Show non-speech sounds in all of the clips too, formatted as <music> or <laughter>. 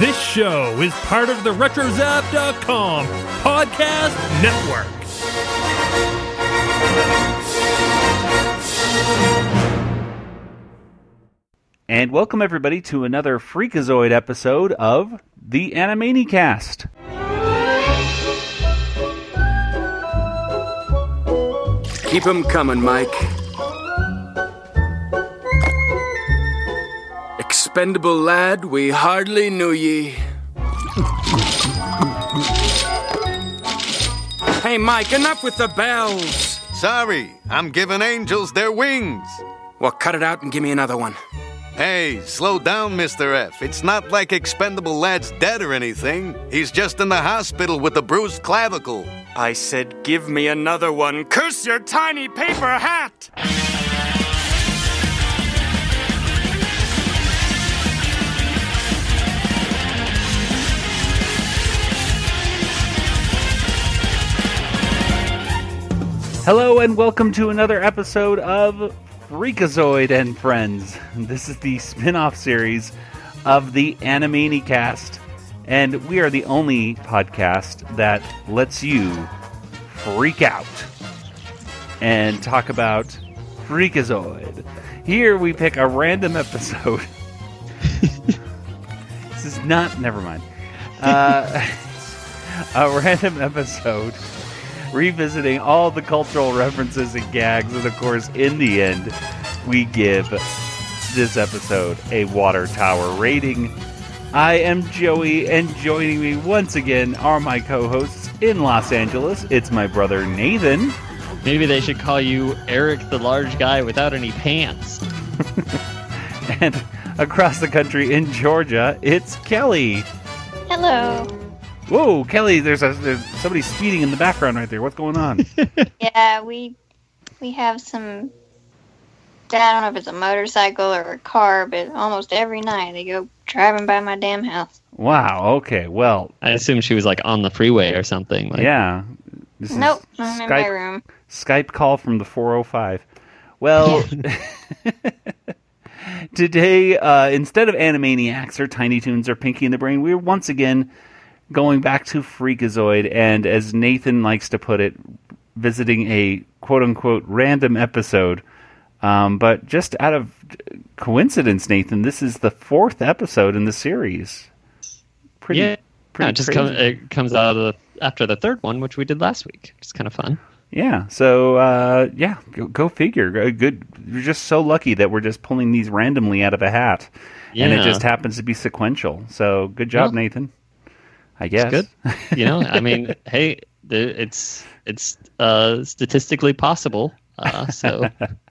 This show is part of the RetroZap.com podcast network. And welcome everybody to another Freakazoid episode of the Animanicast. Keep 'em coming, Mike. Expendable lad, we hardly knew ye. hey, Mike, enough with the bells. Sorry, I'm giving angels their wings. Well, cut it out and give me another one. Hey, slow down, Mr. F. It's not like Expendable Lad's dead or anything. He's just in the hospital with a bruised clavicle. I said, give me another one. Curse your tiny paper hat! Hello and welcome to another episode of Freakazoid and Friends. This is the spin-off series of the Animanicast, and we are the only podcast that lets you freak out and talk about Freakazoid. Here we pick a random episode. <laughs> this is not. Never mind. Uh, <laughs> a random episode revisiting all the cultural references and gags, and of course, in the end, we give this episode a water tower rating. I am Joey, and joining me once again are my co-hosts in Los Angeles. It's my brother Nathan, Maybe they should call you Eric the large guy without any pants. <laughs> and across the country in Georgia, it's Kelly. Hello. Whoa, Kelly! There's a there's somebody speeding in the background right there. What's going on? <laughs> Yeah, we we have some. I don't know if it's a motorcycle or a car, but almost every night they go driving by my damn house. wow. Okay. Well, I assume she was like on the freeway or something. Like, yeah. This is Nope, I'm in my Skype- room. Skype call from the 405. Well, <laughs> today, uh, instead of Animaniacs or Tiny Toons or Pinky in the Brain, we're once again going back to Freakazoid, and as Nathan likes to put it, visiting a quote unquote random episode. Um, but just out of coincidence, Nathan, this is the fourth episode in the series. Pretty, yeah. pretty Yeah, it just comes it comes out of the after the third one, which we did last week. It's kind of fun. Yeah. So uh, yeah, go, go figure. Go- Good. You're just so lucky that we're just pulling these randomly out of a hat, and it just happens to be sequential. So good job, Well, Nathan. I guess. Good. <laughs> You know, I mean, hey, it's it's uh, statistically possible. Uh, so <laughs>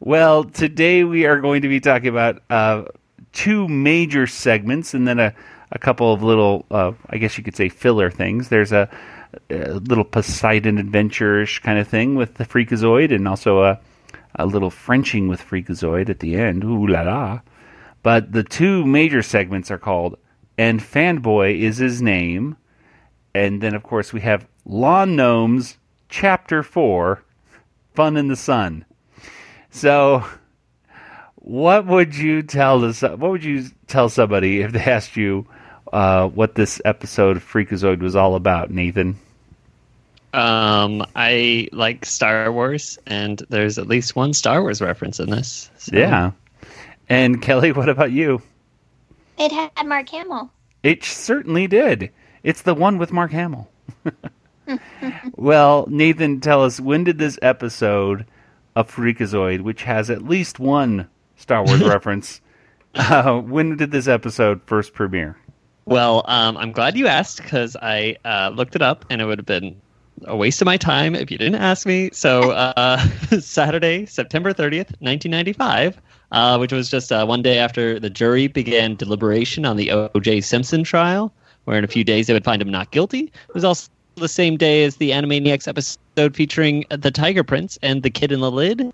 Well, today we are going to be talking about uh, two major segments, and then a, a couple of little, uh, I guess you could say, filler things. There's a, a little Poseidon adventure-ish kind of thing with the Freakazoid, and also a, a little Frenching with Freakazoid at the end. Ooh la la! But the two major segments are called "And Fanboy is His Name," and then of course we have Lawn Gnomes Chapter Four, "Fun in the Sun." So, what would you tell this? What would you tell somebody if they asked you uh, what this episode of Freakazoid was all about, Nathan? um, I like Star Wars, and there's at least one Star Wars reference in this. So- Yeah. And Kelly, what about you? It had Mark Hamill. It certainly did. It's the one with Mark Hamill. <laughs> well, Nathan, tell us when did this episode of Freakazoid, which has at least one Star Wars <laughs> reference, uh, when did this episode first premiere? Well, um, I'm glad you asked because I uh, looked it up, and it would have been a waste of my time if you didn't ask me. So, uh, <laughs> Saturday, September 30th, 1995, uh, which was just uh, one day after the jury began deliberation on the O.J. Simpson trial, where in a few days they would find him not guilty. It was also the same day as the Animaniacs episode featuring the Tiger Prince and the Kid in the Lid.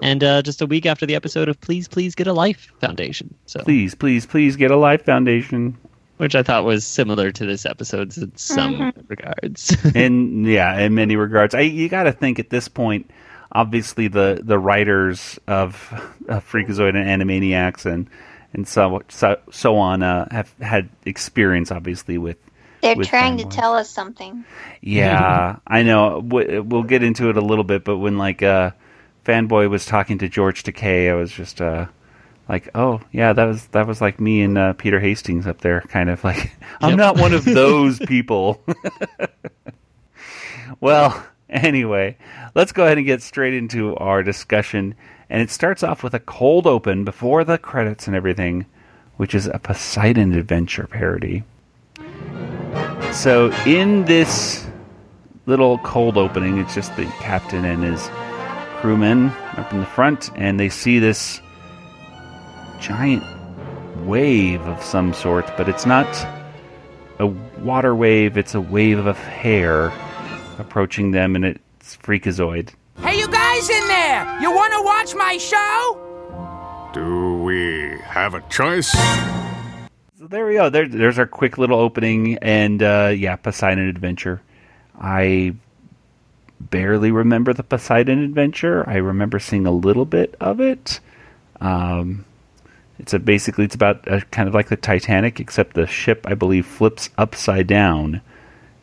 And uh, just a week after the episode of Please, Please Get a Life Foundation. So, Please, please, please get a Life Foundation. which I thought was similar to this episode's in some regards. <laughs> in yeah, in many regards. I you got to think at this point. Obviously, the the writers of, of Freakazoid and Animaniacs and and so so, so on uh, have had experience, obviously, with. They're with trying to fanboys. tell us something. Yeah, I know. We'll get into it a little bit, but when like uh, fanboy was talking to George Takei, I was just uh, like, oh yeah, that was that was like me and uh, Peter Hastings up there, kind of like <laughs> I'm Yep. not one of <laughs> those people. <laughs> well, <laughs> anyway, let's go ahead and get straight into our discussion, and it starts off with a cold open before the credits and everything, which is a Poseidon Adventure parody. So in this little cold opening, it's just the captain and his crewmen up in the front, and they see this giant wave of some sort, but it's not a water wave, it's a wave of hair approaching them, and it's Freakazoid. Hey, you guys in there! You want to watch my show? Do we have a choice? So there we go. There, there's our quick little opening, and uh, yeah, Poseidon Adventure. I barely remember the Poseidon Adventure. I remember seeing a little bit of it. Um, it's a basically it's about uh kind of like the Titanic, except the ship I believe flips upside down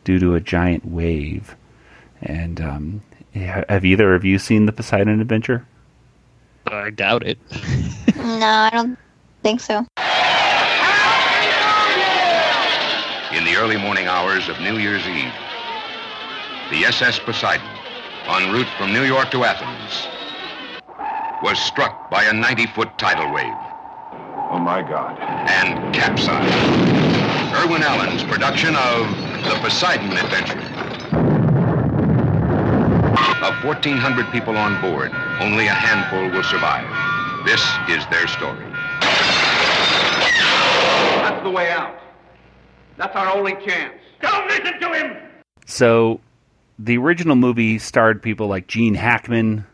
due to a giant wave. And um, have either of you seen the Poseidon Adventure? I doubt it. <laughs> No, I don't think so. In the early morning hours of New Year's Eve, the SS Poseidon, en route from New York to Athens, was struck by a 90 foot tidal wave Oh my god. and capsized. Irwin Allen's production of The Poseidon Adventure. Of 1,400 people on board, only a handful will survive. This is their story. That's the way out. That's our only chance. Don't listen to him! So, the original movie starred people like Gene Hackman,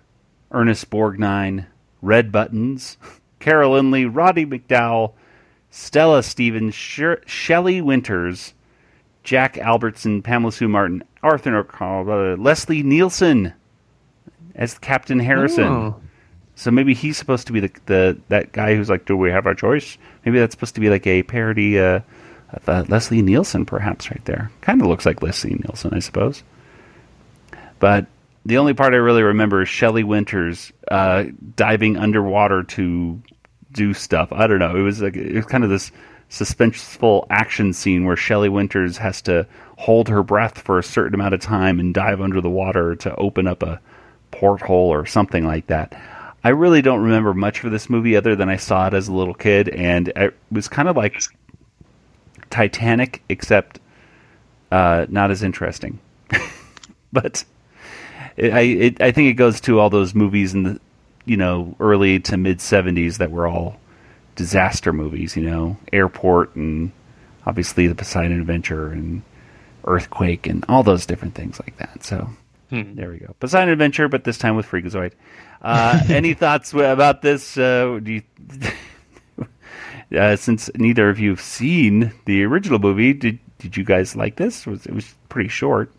Ernest Borgnine, Red Buttons, <laughs> Carol Lynley, Roddy McDowall, Stella Stevens, Sher- Shelley Winters, Jack Albertson, Pamela Sue Martin, Arthur O'Connell, Leslie Nielsen as Captain Harrison. Oh. So maybe he's supposed to be the, the that guy who's like, "Do we have our choice?" Maybe that's supposed to be like a parody uh, of uh, Leslie Nielsen, perhaps right there. Kind of looks like Leslie Nielsen, I suppose. But the only part I really remember is Shelley Winters uh, diving underwater to do stuff. I don't know. It was like it was kind of this suspenseful action scene where Shelley Winters has to hold her breath for a certain amount of time and dive under the water to open up a porthole or something like that. I really don't remember much of this movie other than I saw it as a little kid, and it was kind of like Titanic, except uh, not as interesting. <laughs> but it, I it, I think it goes to all those movies in the you know early to mid '70s that were all disaster movies. You know, Airport and obviously the Poseidon Adventure and Earthquake and all those different things like that. So there we go, Poseidon Adventure, but this time with Freakazoid. Uh, <laughs> any thoughts about this? Uh, do you? <laughs> Uh, since neither of you have seen the original movie, did did you guys like this? It was it was pretty short.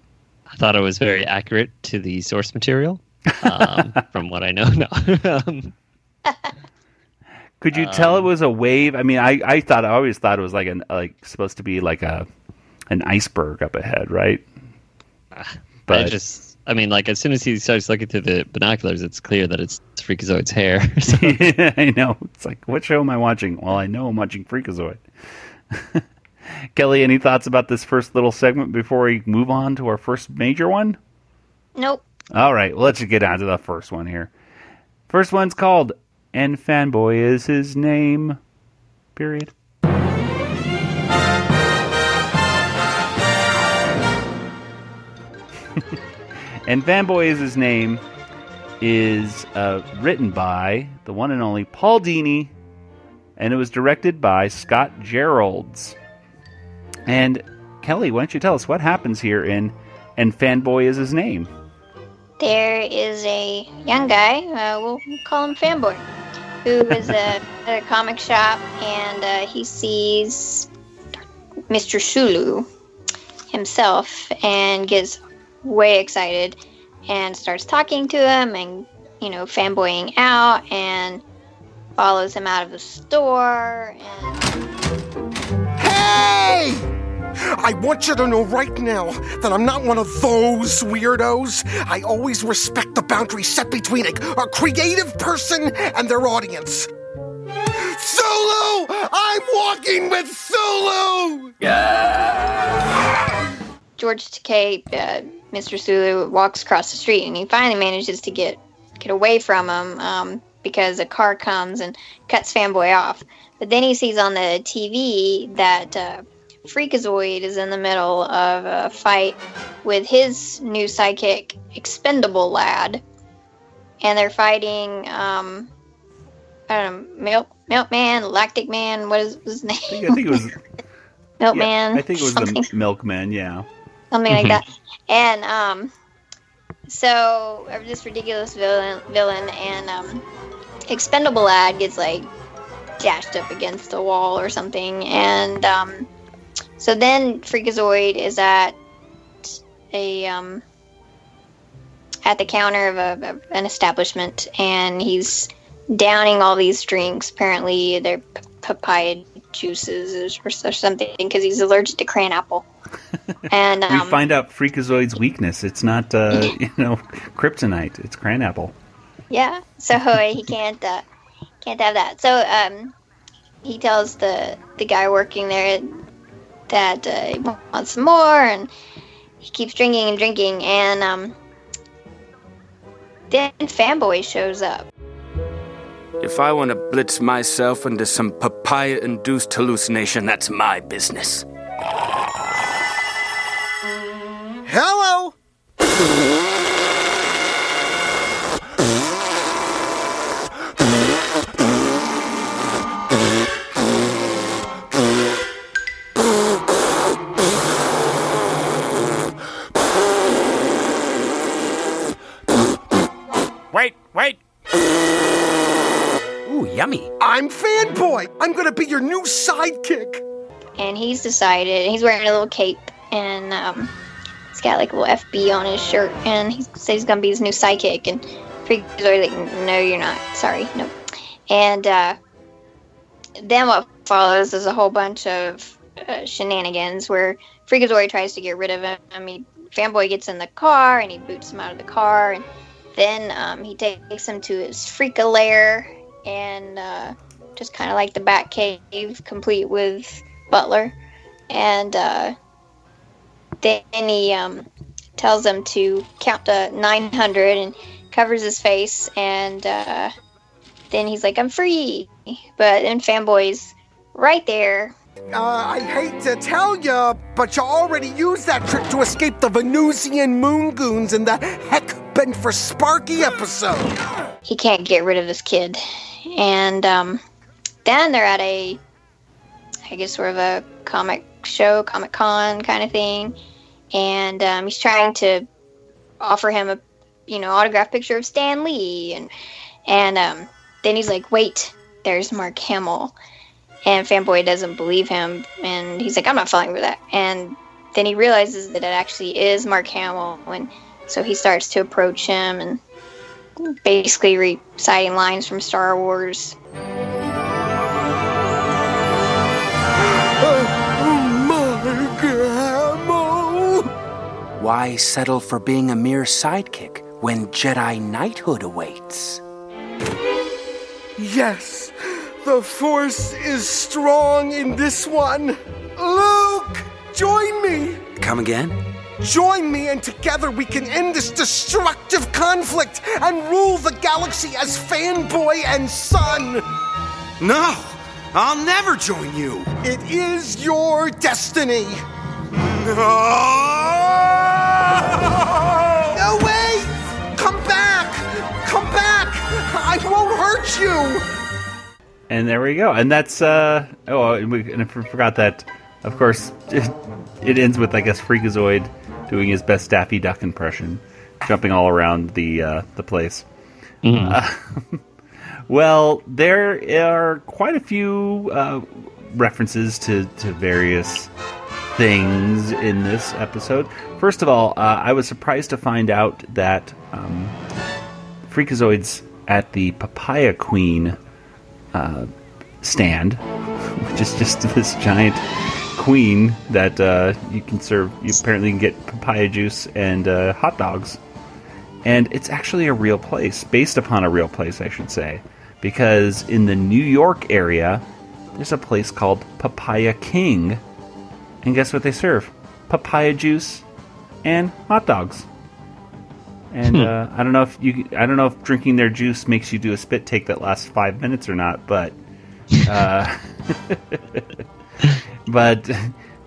I thought it was very accurate to the source material. Um, <laughs> from what I know, no. um, Could you tell it was a wave? I mean, I, I thought I always thought it was like an like supposed to be like a an iceberg up ahead, right? I But just, I mean, like as soon as he starts looking through the binoculars, it's clear that it's Freakazoid's hair. <laughs> So, <laughs> I know it's like what show am I watching? Well, I know I'm watching Freakazoid. <laughs> Kelly, any thoughts about this first little segment before we move on to our first major one? Nope. All right, well, let's just get on to the first one here. First one's called "And Fanboy is his name." Period. And Fanboy is his name is uh, written by the one and only Paul Dini, and it was directed by Scott Jeralds. And Kelly, why don't you tell us what happens here in "And Fanboy is his name"? There is a young guy, uh, we'll call him Fanboy, who is <laughs> at a comic shop and uh, he sees Mr. Sulu himself and gets way excited and starts talking to him and, you know, fanboying out. And follows him out of the store and Hey! I want you to know right now that I'm not one of those weirdos. I always respect the boundary set between a, a creative person and their audience. Sulu! I'm walking with Sulu! George Takei, uh, Mr. Sulu, walks across the street and he finally manages to get get away from him um, because a car comes and cuts Fanboy off. But then he sees on the TV that uh, Freakazoid is in the middle of a fight with his new sidekick, Expendable Lad, and they're fighting. Um, I don't know, Milk Milkman, Lactic Man. What is his name? I think, I think it was. <laughs> Milkman. yeah, I think it was something the milkman. Yeah. something like that. And um, so this ridiculous villain, villain, and um, expendable lad gets like dashed up against a wall or something, and um, so then Freakazoid is at a um, at the counter of, a, an establishment, and he's downing all these drinks. Apparently, they're papaya juices or, or something because he's allergic to cran apple. And um, we find out Freakazoid's weakness. It's not, uh, <laughs> you know, kryptonite. It's cranapple. Yeah, so <laughs> he can't uh, can't have that. So um, he tells the the guy working there that uh, he wants some more, and he keeps drinking and drinking, and um, then Fanboy shows up. If I want to blitz myself into some papaya induced hallucination, that's my business. Hello! Wait, wait. Ooh, yummy. I'm Fanboy! I'm gonna be your new sidekick! and he's decided he's wearing a little cape and um, got like a little FB on his shirt and he says he's gonna be his new sidekick and Freakazoid like no you're not. Sorry. No. And uh, then what follows is a whole bunch of uh, shenanigans where Freakazoid tries to get rid of him. I mean, Fanboy gets in the car and he boots him out of the car and then um, he takes him to his Freaka lair and uh, just kind of like the Batcave, complete with Butler, and then he um, tells them to count to 900 and covers his face, and uh, then he's like, "I'm free," but then Fanboy's right there. Uh, I hate to tell ya, but you already used that trick to escape the Venusian Moongoons in the Heck Bent for Sparky episode. He can't get rid of this kid, and um, then they're at a, I guess, sort of a comic show, Comic Con kind of thing, and um, he's trying to offer him a, you know, autograph picture of Stan Lee, and and um, then he's like, wait, there's Mark Hamill, and Fanboy doesn't believe him, and he's like, I'm not falling for that, and then he realizes that it actually is Mark Hamill, and so he starts to approach him and basically reciting lines from Star Wars. Why settle for being a mere sidekick when Jedi knighthood awaits? Yes, the Force is strong in this one. Luke, join me! Come again? Join me, and together we can end this destructive conflict and rule the galaxy as fanboy and son. No, I'll never join you. It is your destiny. <laughs> No, wait! Come back! Come back! I won't hurt you! And there we go. And that's uh oh, and we and I forgot that. Of course, it, it ends with I guess Freakazoid doing his best Daffy Duck impression, jumping all around the uh, the place. Uh, <laughs> well, there are quite a few uh, references to to various things in this episode. First of all, uh, I was surprised to find out that um, Freakazoid's at the Papaya Queen uh, stand, <laughs> which is just <laughs> this giant queen that uh, you can serve. You apparently can get papaya juice and uh, hot dogs, and it's actually a real place, based upon a real place, I should say, because in the New York area, there's a place called Papaya King, and guess what they serve? Papaya juice and hot dogs. And Hmm. uh, I don't know if you, I don't know if drinking their juice makes you do a spit take that lasts five minutes or not, but, uh, <laughs> but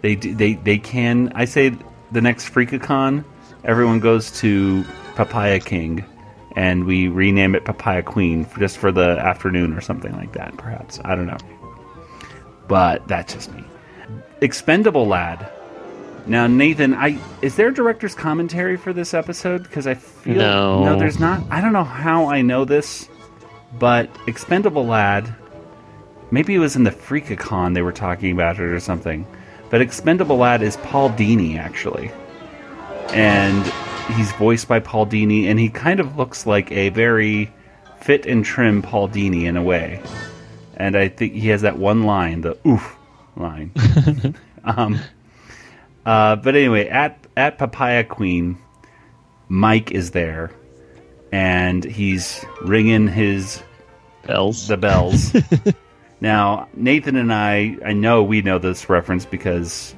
they they they can. I say the next FreakaCon, everyone goes to Papaya King, and we rename it Papaya Queen for, just for the afternoon or something like that. Perhaps I don't know, but that's just me. Expendable Lad. Now, Nathan, I is there a director's commentary for this episode? Because I feel No. no, there's not. I don't know how I know this, but Expendable Lad. Maybe it was in the Freakacon they were talking about it or something. But Expendable Lad is Paul Dini actually, and he's voiced by Paul Dini, and he kind of looks like a very fit and trim Paul Dini in a way. And I think he has that one line, the "oof" line. <laughs> um, uh, but anyway, at at Papaya Queen, Mike is there, and he's ringing his bells. The bells. <laughs> now, Nathan and I, I know we know this reference because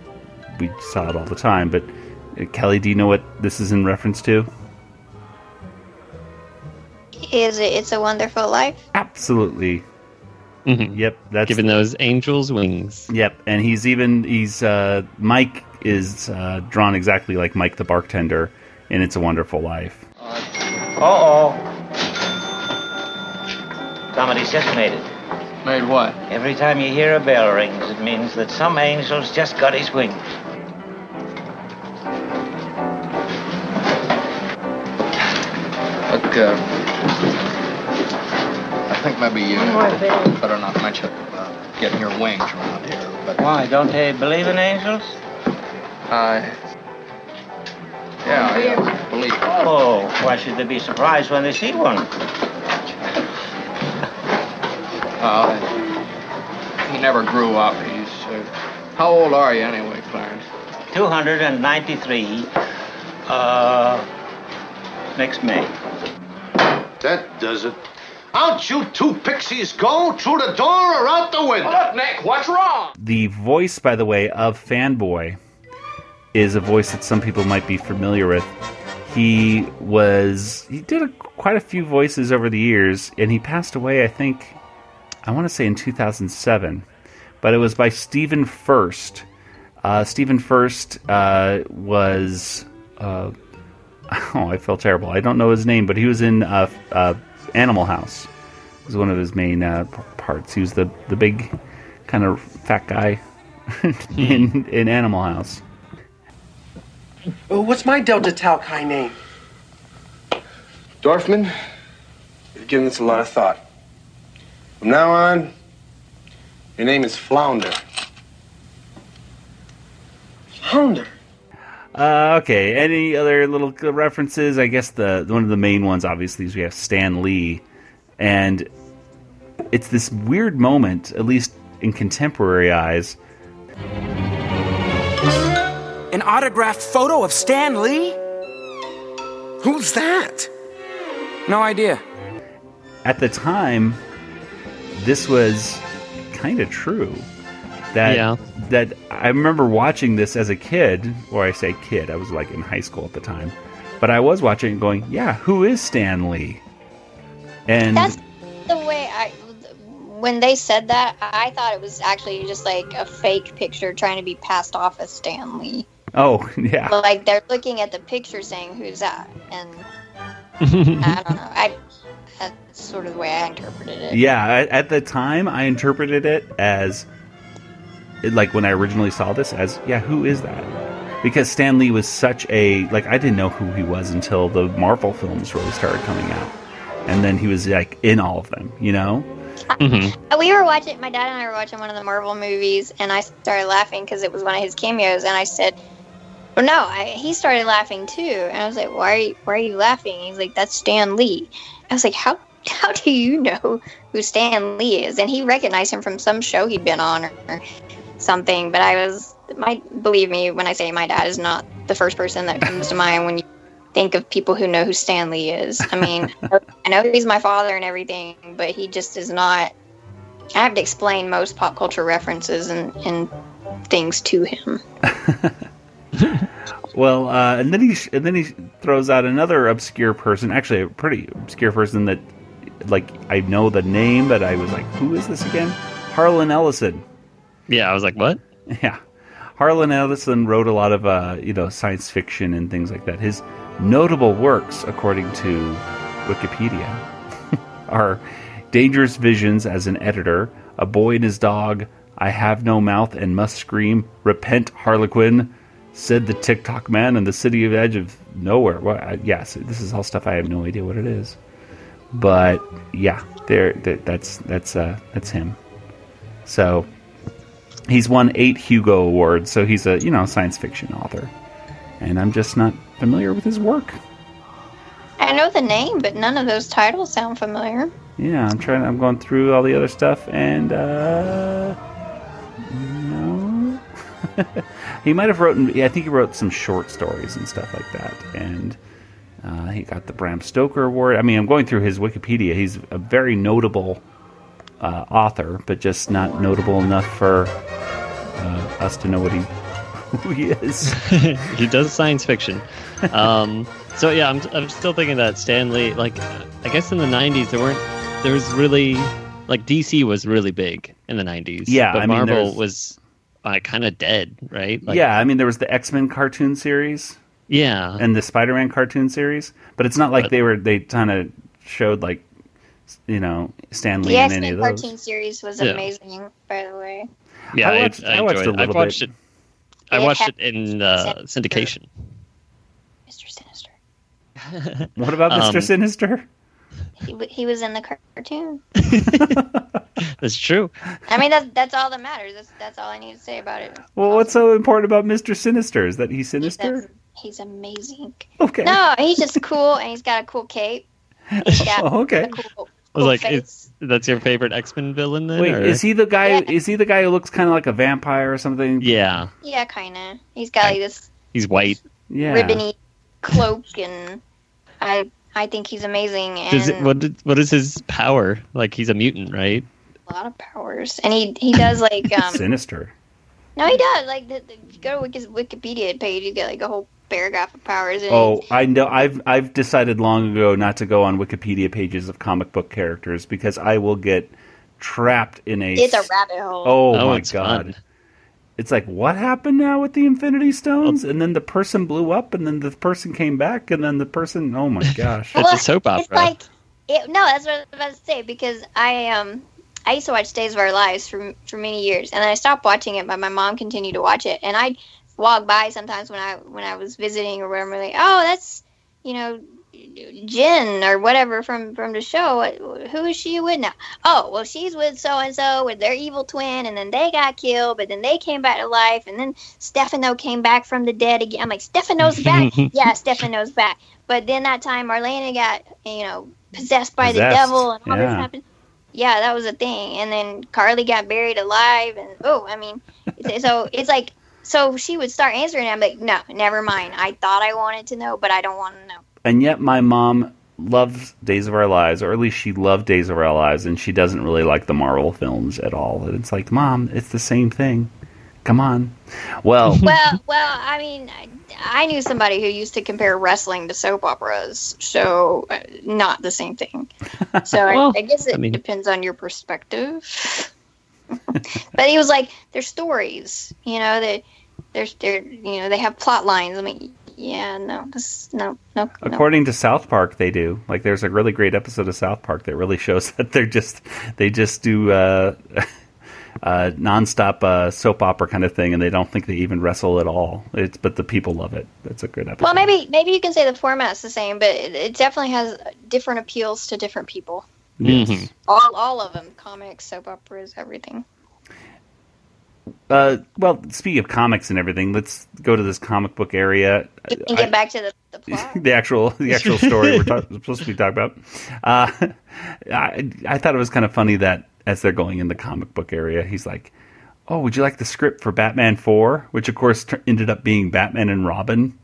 we saw it all the time. But uh, Kelly, do you know what this is in reference to? Is it? It's a Wonderful Life. Absolutely. Yep, that's Giving those angels wings. Yep, and he's even he's uh, Mike is uh, drawn exactly like Mike the bartender in It's a Wonderful Life. Uh oh. Somebody's just made it. Made what? Every time you hear a bell rings, it means that some angel's just got his wings. Look, uh, I think maybe you better not mention uh, getting your wings around here. But Why, don't they believe in angels? I, yeah, I uh, believe. Oh, why should they be surprised when they see one? Uh, he never grew up. He's. Uh, how old are you anyway, Clarence? 293, uh, next May. That does it. Out you two pixies go, through the door or out the window. Look, Nick, what's wrong? The voice, by the way, of Fanboy is a voice that some people might be familiar with. He was he did a, quite a few voices over the years, and he passed away. I think I want to say in 2007, but it was by Stephen Furst. Uh, Stephen Furst uh, was uh, <laughs> oh, I feel terrible. I don't know his name, but he was in uh, uh, Animal House. It was one of his main uh, parts. He was the the big kind of fat guy <laughs> in in Animal House. Oh, what's my Delta Tau Chi name? Dorfman, you've given this a lot of thought. From now on, your name is Flounder. Flounder? Uh, okay. Any other little references? I guess the one of the main ones, obviously, is we have Stan Lee, and it's this weird moment, at least in contemporary eyes. An autographed photo of Stan Lee? Who's that? No idea. At the time, this was kind of true. That Yeah. that I remember watching this as a kid, or I say kid, I was like in high school at the time, but I was watching it going, yeah, who is Stan Lee? And That's the way I. When they said that, I thought it was actually just like a fake picture trying to be passed off as Stan Lee. oh <laughs> yeah, Like they're looking at the picture saying, "Who's that?" And <laughs> I don't know. I that's sort of the way I interpreted it. Yeah, at, at the time I interpreted it as it- like when I originally saw this as yeah, who is that? Because Stan Lee was such a like I didn't know who he was until the Marvel films really started coming out. And then he was like in all of them, you know? Uh, We were watching. My dad and I were watching one of the Marvel movies, and I started laughing because it was one of his cameos. And I said, "Well, no." I, he started laughing too, and I was like, "Why? Are you, why are you laughing?" He's like, "That's Stan Lee." I was like, "How how do you know who Stan Lee is? And he recognized him from some show he'd been on or, or something. But I was, my believe me when I say my dad is not the first person that comes to mind when you think of people who know who Stan Lee is. I mean, <laughs> I know he's my father and everything, but he just is not. I have to explain most pop culture references and, and things to him. <laughs> Well, uh, and then he sh- and then he throws out another obscure person, actually a pretty obscure person that, like, I know the name, but I was like, who is this again? Harlan Ellison. Yeah, I was like, what? <laughs> Yeah, Harlan Ellison wrote a lot of uh, you know science fiction and things like that. His notable works, according to Wikipedia, <laughs> are Dangerous Visions as an editor, A Boy and His Dog, I Have No Mouth and Must Scream, Repent Harlequin, said the Ticktockman and the city of edge of nowhere. Well, I, yes, this is all stuff I have no idea what it is, but yeah, there, that's that's uh, that's him. So he's won eight Hugo awards, so he's a you know science fiction author, and I'm just not familiar with his work. I know the name, but none of those titles sound familiar. Yeah, I'm trying. I'm going through all the other stuff, and uh, no. <laughs> he might have written. Yeah, I think he wrote some short stories and stuff like that, and uh, he got the Bram Stoker Award. I mean, I'm going through his Wikipedia. He's a very notable uh, author, but just not notable enough for uh, us to know what he <laughs> who he is. <laughs> he does science fiction. Um, so yeah, I'm, I'm still thinking that Stan Lee, like, I guess in the '90s there weren't there was really like DC was really big in the '90s. Yeah, but I mean, Marvel was uh, kind of dead, right? Like, yeah, I mean, there was the X Men cartoon series. Yeah, and the Spider Man cartoon series, but it's not like But- they were. They kind of showed like, you know, Stan Lee The in X any of Men those. cartoon series was Yeah. amazing, by the way. yeah. I I, watched- I, I watched enjoyed a it. little I've watched bit. it. I watched it in uh, syndication. Mr. Sinister. <laughs> what about Mister Um, Sinister? He, he was in the cartoon. <laughs> That's true. I mean, that's that's all that matters. That's that's all I need to say about it. Well, what's so important about Mister Sinister? Is that he's sinister? That's, he's amazing. Okay. No, he's just cool, and he's got a cool cape. He's <laughs> got Oh, okay. a cool, I was cool like, face. is, that's your favorite X Men villain then? Wait, or- is he the guy? Is he the guy who looks kind of like a vampire or something? Yeah, Yeah, kind of. He's got like this he's white. Yeah. ribbony cloak, and I I think he's amazing and Does it, what did, what is his power? Like he's a mutant, right? a lot of powers. And he he does like um Sinister. no, he does like the, the, if you go to Wikipedia page, you get like a whole paragraph of powers. And Oh, I know. I've I've decided long ago not to go on Wikipedia pages of comic book characters because I will get trapped in a. it's a rabbit hole. Oh, Oh, my it's god! fun. It's like what happened now with the Infinity Stones, and then the person blew up, and then the person came back, and then the person. Oh my <laughs> gosh! It's a soap opera. It's opera. like it, no, that's what I was about to say because I um I used to watch Days of Our Lives for for many years, and then I stopped watching it, but my mom continued to watch it, and I'd walk by sometimes when I when I was visiting or whatever, like oh that's you know Jen or whatever from from the show. Who is she with now? Oh well, she's with so and so with their evil twin, and then they got killed, but then they came back to life, and then Stefano came back from the dead again. I'm like Stefano's back, <laughs> yeah, Stefano's back. But then that time Marlena got you know possessed by the devil, and all this happened. Yeah, that was a thing. And then Carly got buried alive, and oh, I mean, so it's like. So she would start answering. And I'm like, no, never mind. I thought I wanted to know, but I don't want to know. and yet my mom loves Days of Our Lives, or at least she loved Days of Our Lives, and she doesn't really like the Marvel films at all. And it's like, mom, it's the same thing. Come on. Well, <laughs> well, well, I mean, I, I knew somebody who used to compare wrestling to soap operas, so uh, not the same thing. So Well, I, I guess it I mean- depends on your perspective. <laughs> but he was like, "They're stories, you know. That there's, they're, you know, they have plot lines." I mean, yeah, no, this, no, no, no. according to South Park, they do. Like, there's a really great episode of South Park that really <laughs> shows that they're just they just do uh, <laughs> uh, nonstop uh, soap opera kind of thing, and they don't think they even wrestle at all. It's but the people love it. It's a good episode. Well, maybe maybe you can say the format's the same, but it, it definitely has different appeals to different people. Yes. Mhm. All all of them, comics, soap operas, everything. Uh, well, speaking of comics and everything, let's go to this comic book area. You can get back to the, the plot. <laughs> the actual the actual story we're talk, <laughs> supposed to be talking about. Uh, <laughs> I I thought it was kind of funny that as they're going in the comic book area, he's like, "Oh, would you like the script for Batman 4? Which of course t- ended up being Batman and Robin.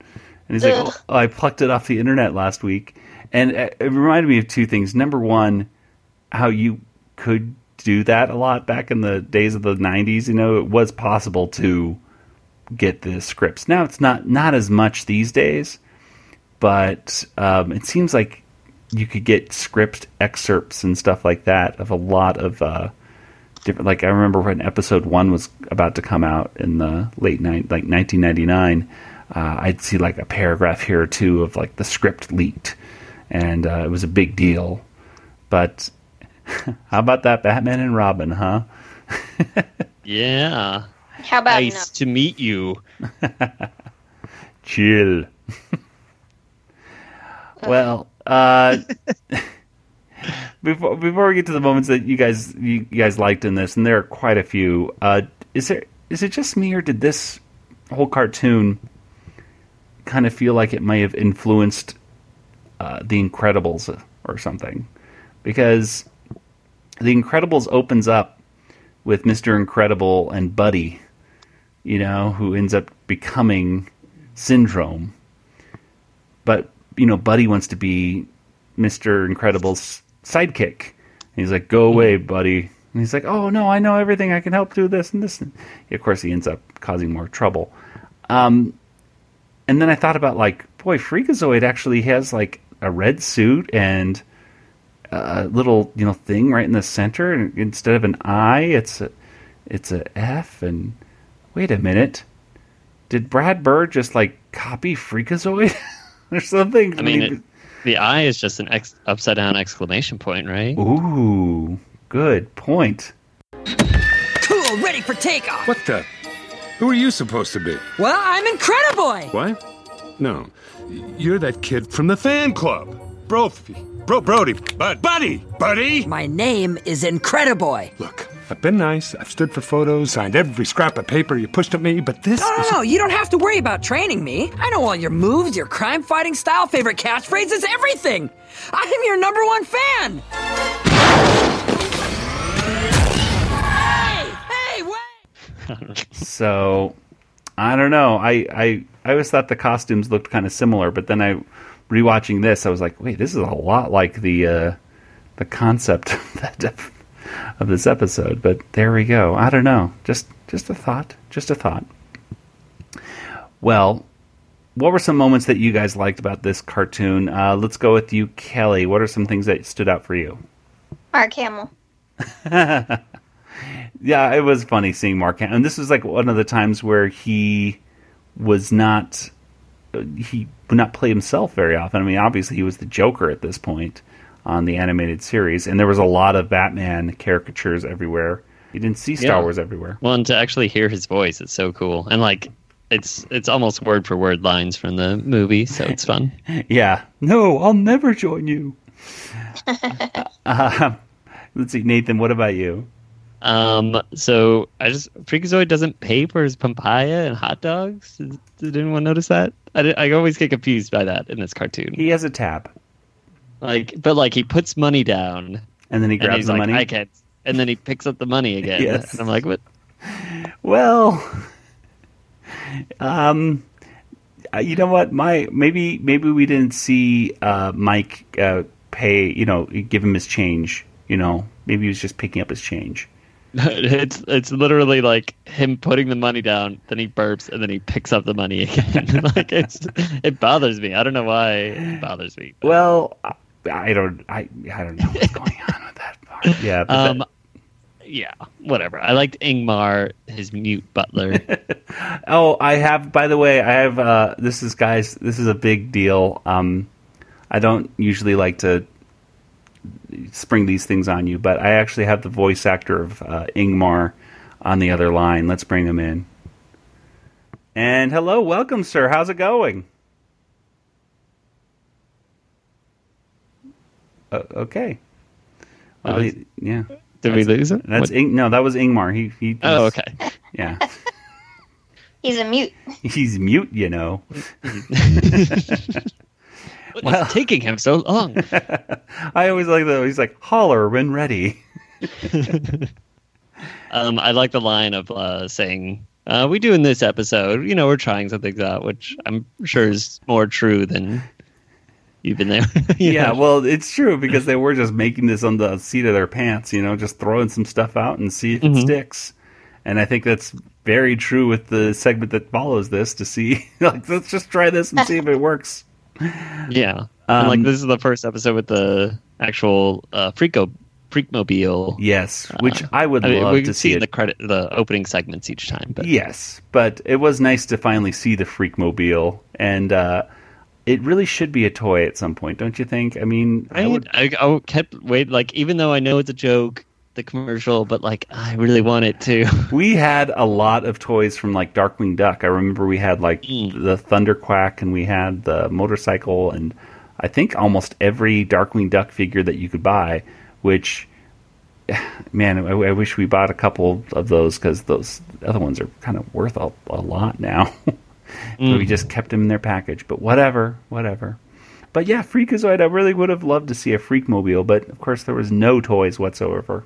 And he's Ugh. like, oh, "I plucked it off the internet last week," and it it reminded me of two things. Number one, how you could do that a lot back in the days of the 90s you know it was possible to get the scripts. Now it's not not as much these days but um, it seems like you could get script excerpts and stuff like that of a lot of uh, different like i remember when episode one was about to come out in the late night like 1999 uh, i'd see like a paragraph here or two of like the script leaked and uh, it was a big deal. But <laughs> how about that Batman and Robin, huh? <laughs> Yeah. How about nice to meet you. <laughs> Chill. well, uh, before before we get to the moments that you guys you, you guys liked in this, and there are quite a few. Uh, is there is it just me, or did this whole cartoon kind of feel like it may have influenced uh, the Incredibles or something? Because the Incredibles opens up with Mister Incredible and Buddy, you know, who ends up becoming Syndrome. But you know, Buddy wants to be Mister Incredible's sidekick. And he's like, "Go away, Buddy." And he's like, "Oh no, I know everything. I can help do this and this." And of course, he ends up causing more trouble. Um, and then I thought about like, boy, Freakazoid actually has like a red suit and a little you know thing right in the center, and instead of an I, it's a it's a F. And wait a minute, did Brad Bird just like copy Freakazoid <laughs> or something? I mean, it, the eye is just an ex- upside down exclamation point, right? Ooh, good point. Cool, ready for takeoff. What the? Who are you supposed to be? Well, I'm Incrediboy. What? No. You're that kid from the fan club. Brophy. Bro, Brody. Bud. Buddy. Buddy. My name is Incrediboy. Look, I've been nice. I've stood for photos, signed every scrap of paper you pushed at me, but this No, no, is. no, you don't have to worry about training me. I know all your moves, your crime fighting style, favorite catchphrases, everything. I am your number one fan. Hey, hey, wait. <laughs> So I don't know. I, I I always thought the costumes looked kind of similar, but then I rewatching this, I was like, wait, this is a lot like the uh, the concept <laughs> of, that, of this episode. But there we go. I don't know. Just just a thought. Just a thought. Well, what were some moments that you guys liked about this cartoon? Uh, let's go with you, Kelly. What are some things that stood out for you? Mark Hamill. <laughs> yeah, it was funny seeing Mark Hamill. And this was like one of the times where he was not he would not play himself very often. I mean, obviously he was the Joker at this point on the animated series, and there was a lot of Batman caricatures everywhere. You didn't see Star Yeah. Wars everywhere. Well, and to actually hear his voice, it's so cool. And like, it's it's almost word for word lines from the movie, so it's fun. <laughs> Yeah. No, I'll never join you. <laughs> uh, <laughs> let's see, Nathan. What about you? Um, so I just Freakazoid doesn't pay for his papaya and hot dogs. Did, did anyone notice that? I, did- I always get confused by that in this cartoon. He has a tab, Like, but like he puts money down, and then he grabs the like, money. I can't, and then he picks up the money <laughs> again. Yes. And I'm like, what? Well, um, uh, you know what? My maybe maybe we didn't see uh, Mike uh, pay. You know, give him his change. You know, maybe he was just picking up his change. <laughs> it's it's literally like him putting the money down, then he burps, and then he picks up the money <laughs> again. <laughs> like it's it bothers me. I don't know why it bothers me. Well, I, I don't. I I don't know what's going on with that part. Yeah. But Um, yeah, whatever. I liked Ingmar, his mute butler. Oh, I have. By the way, I have. Uh, this is guys. This is a big deal. Um, I don't usually like to spring these things on you, but I actually have the voice actor of uh, Ingmar on the other line. Let's bring him in. And hello, welcome, sir. How's it going? Uh, okay. Well, Uh, he- yeah. Did we lose him? That's What- Ing- no, that was Ingmar. He, he Oh, he's- okay. <laughs> Yeah, He's a mute. he's mute. You know. <laughs> <laughs> What's taking him so long? <laughs> I always like that. He's like holler when ready. <laughs> Um, I like the line of uh, saying, uh, "We do in this episode. You know, we're trying some things out, which I'm sure is more true than you've been there." <laughs> You yeah, know? well, it's true because they were just making this on the seat of their pants, you know, just throwing some stuff out and see if it Mhm. sticks. And I think that's very true with the segment that follows this to see, like, let's just try this and see if it works. Yeah. and like Um, this is the first episode with the actual uh, Freako Freakmobile. Yes, which I would mean, love to see in it. the credit, the opening segments each time. But Yes, but it was nice to finally see the Freakmobile, and uh, it really should be a toy at some point, don't you think? I mean, I I, would. I, I kept wait like even though I know it's a joke, the commercial, but like I really want it to. <laughs> We had a lot of toys from like Darkwing Duck. I remember we had like Hmm. the Thunderquack, and we had the motorcycle, and I think almost every Darkwing Duck figure that you could buy. Which, <sighs> man, I, I wish we bought a couple of those because those other ones are kind of worth a, a lot now. <laughs> So we Mm. just kept them in their package. But whatever, whatever. But yeah, Freakazoid. I really would have loved to see a Freakmobile, but of course there was no toys whatsoever.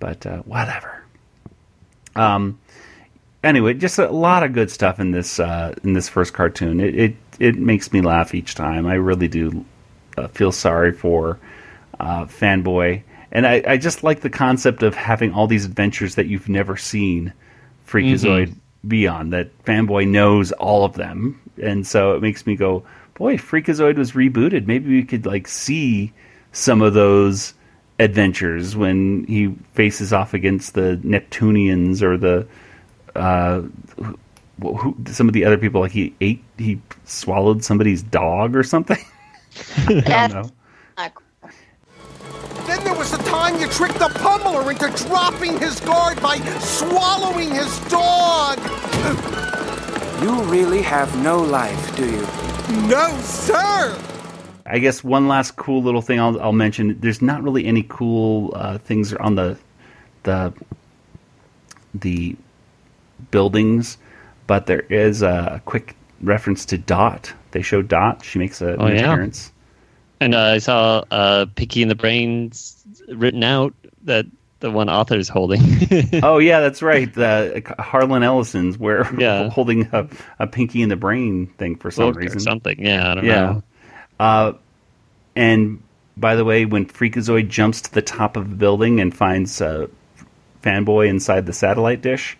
But uh, whatever. Um. Anyway, just a lot of good stuff in this uh, in this first cartoon. It, it it makes me laugh each time. I really do uh, feel sorry for uh, fanboy, and I, I just like the concept of having all these adventures that you've never seen. Freakazoid be on that fanboy knows all of them, and so it makes me go, boy, Freakazoid was rebooted. Maybe we could like see some of those adventures when he faces off against the Neptunians or the uh, who, who, some of the other people. Like he ate, he swallowed somebody's dog or something. <laughs> I don't know. Then there was the time you tricked the pummeler into dropping his guard by swallowing his dog. You really have no life, do you? No, sir. I guess one last cool little thing I'll, I'll mention. There's not really any cool uh, things on the the the buildings, but there is a quick reference to Dot. They show Dot. She makes a, Oh, an yeah. appearance. And uh, I saw uh, Pinky and the Brains written out that the one author is holding. <laughs> oh yeah, that's right. The Harlan Ellison's where Yeah. <laughs> holding a, a pinky in the brain thing for some Book or reason. something. Yeah, I don't yeah. know. Uh, and by the way, when Freakazoid jumps to the top of the building and finds uh, Fanboy inside the satellite dish,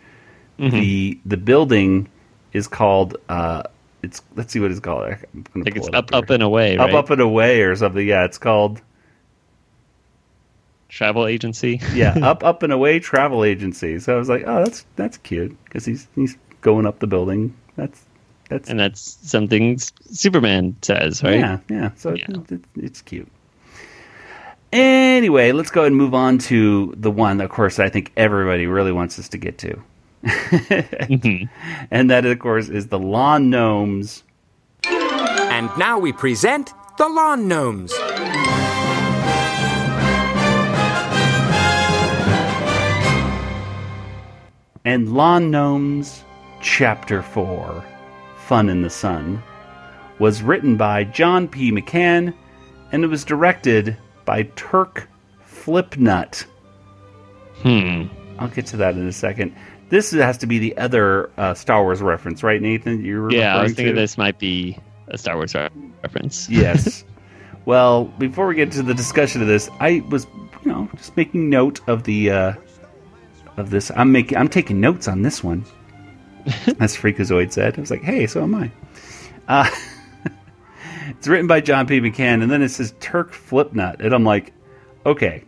Mhm. the the building is called. Uh, it's let's see what it's called. I'm I think it's it up, here. up and away, up, up and away, or something. Yeah, it's called. Travel agency. <laughs> Yeah, up, up and away travel agency. So I was like, oh, that's that's cute because he's he's going up the building. That's that's and that's something Superman says, right? Yeah, yeah. So It, it, it's cute. Anyway, let's go ahead and move on to the one, of course, I think everybody really wants us to get to. <laughs> Mm-hmm. And that, of course, is the Lawn Gnomes. And now we present the Lawn Gnomes. And Lawn Gnomes, Chapter 4 Fun in the Sun, was written by John P. McCann and it was directed by Turk Flipnutt. Hmm. I'll get to that in a second. This has to be the other uh, Star Wars reference, right, Nathan? You were Yeah, I was thinking to? this might be a Star Wars reference. <laughs> Yes. well, before we get to the discussion of this, I was, you know, just making note of the uh, of this. I'm making, I'm taking notes on this one. <laughs> As Freakazoid said, I was like, hey, so am I. Uh, <laughs> it's written by John P. McCann, and then it says Turk Flipnutt, and I'm like, okay,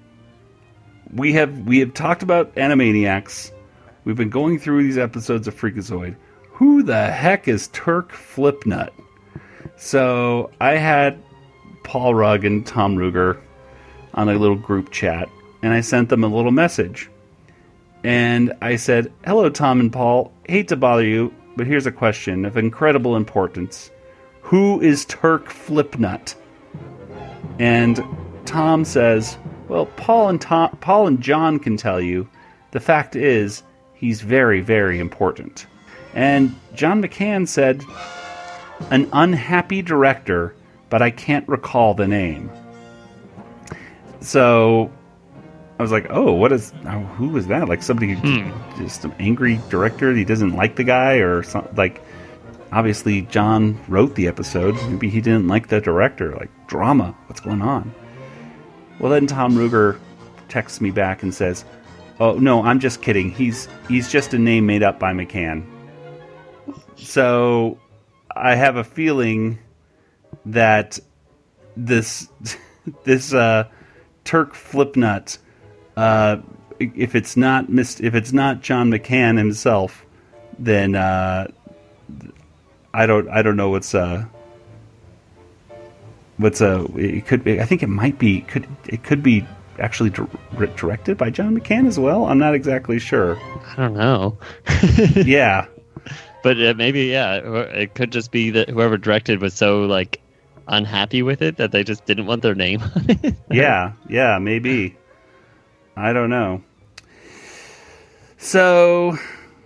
we have we have talked about Animaniacs. We've been going through these episodes of Freakazoid. Who the heck is Turk Flipnutt? So I had Paul Rugg and Tom Ruegger on a little group chat, and I sent them a little message. And I said, Hello, Tom and Paul. Hate to bother you, but here's a question of incredible importance Who is Turk Flipnutt? And Tom says, Well, Paul and Tom, Paul and John can tell you. The fact is, he's very, very important. And John McCann said, "An unhappy director, but I can't recall the name." So I was like, "Oh, what is? oh, Who was that? Like somebody, just an angry director? He doesn't like the guy, or something? Like, obviously, John wrote the episode. Maybe he didn't like the director. Like drama. What's going on?" Well, then Tom Ruegger texts me back and says, "Oh no, I'm just kidding. He's he's just a name made up by McCann." So I have a feeling that this <laughs> this uh, Turk Flipnutt, uh, if it's not mis- if it's not John McCann himself, then uh, I don't I don't know what's uh what's uh it could be I think it might be could it could be actually dir- directed by John McCann as well. I'm not exactly sure. I don't know. <laughs> yeah, but uh, maybe yeah, it could just be that whoever directed was so like unhappy with it that they just didn't want their name on it. yeah, yeah, maybe. I don't know. So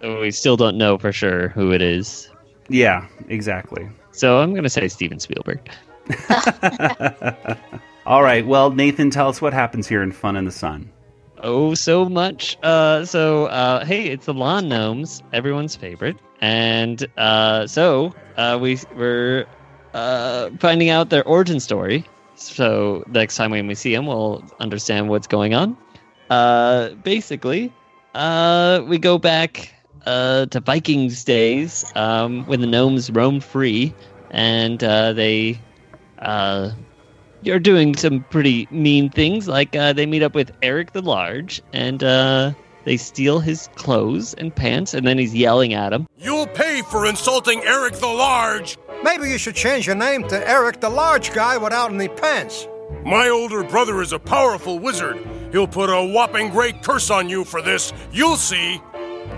we still don't know for sure who it is. Yeah, exactly. So I'm gonna say Steven Spielberg. <laughs> All right. Well, Nathan, tell us what happens here in Fun in the Sun. Oh, so much. Uh, so, uh, hey, it's the lawn gnomes, everyone's favorite, and uh, so uh, we we're uh, finding out their origin story. So next time when we see them, we'll understand what's going on. Uh, basically, uh, we go back uh, to Vikings days um, when the gnomes roamed free, and uh, they uh, are doing some pretty mean things. Like uh, they meet up with Eric the Large, and uh, they steal his clothes and pants, and then he's yelling at him. You'll pay for insulting Eric the Large. Maybe you should change your name to Eric the Large Guy without any pants. My older brother is a powerful wizard. He'll put a whopping great curse on you for this. You'll see.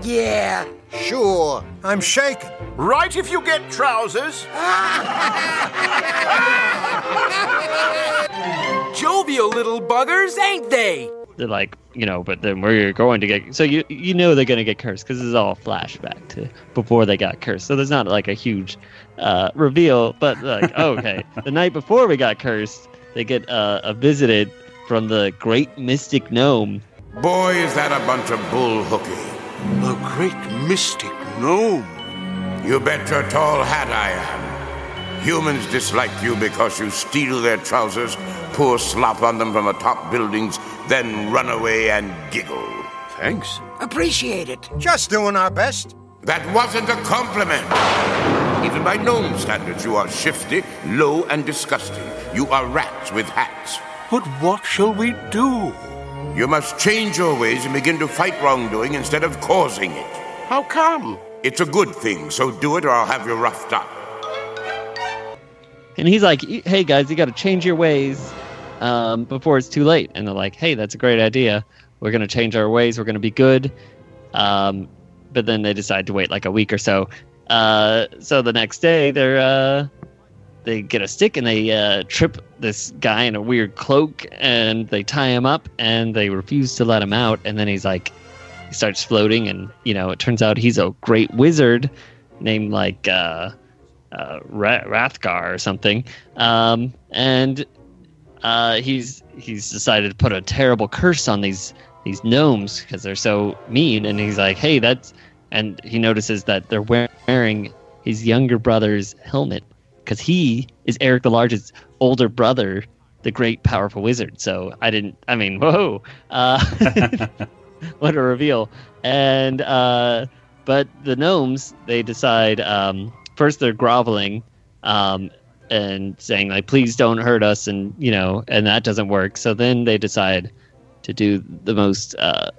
Yeah, sure. I'm shaking. Right if you get trousers. <laughs> Jovial little buggers, ain't they? They're like, you know, but then we're going to get. So you you know they're going to get cursed because this is all flashback to before they got cursed. So there's not like a huge uh, reveal, but like, <laughs> okay, the night before we got cursed, they get uh, a visited from the great mystic gnome. Boy, is that a bunch of bull hooky. A great mystic gnome. You bet your tall hat I am. Humans dislike you because you steal their trousers, pour slop on them from atop buildings, then run away and giggle. Thanks. Appreciate it. Just doing our best. That wasn't a compliment. Even by gnome standards, you are shifty, low, and disgusting. You are rats with hats. But what shall we do? You must change your ways and begin to fight wrongdoing instead of causing it. How come? It's a good thing, so do it or I'll have you roughed up. And he's like, "Hey guys, you got to change your ways um, before it's too late." And they're like, "Hey, that's a great idea. We're gonna change our ways. We're gonna be good." Um, but then they decide to wait like a week or so. Uh, so the next day, they're uh, they get a stick and they uh, trip this guy in a weird cloak and they tie him up and they refuse to let him out. And then he's like, he starts floating and you know it turns out he's a great wizard named like uh, uh, Rathgar or something. Um, and uh, he's he's decided to put a terrible curse on these these gnomes because they're so mean. And he's like, hey, that's and he notices that they're wearing his younger brother's helmet because he is Eric the Large's older brother, the great powerful wizard. So I didn't. I mean, whoa! Uh, <laughs> what a reveal! And uh, but the gnomes they decide um, first they're groveling um, and saying like, please don't hurt us, and you know, and that doesn't work. So then they decide to do the most uh,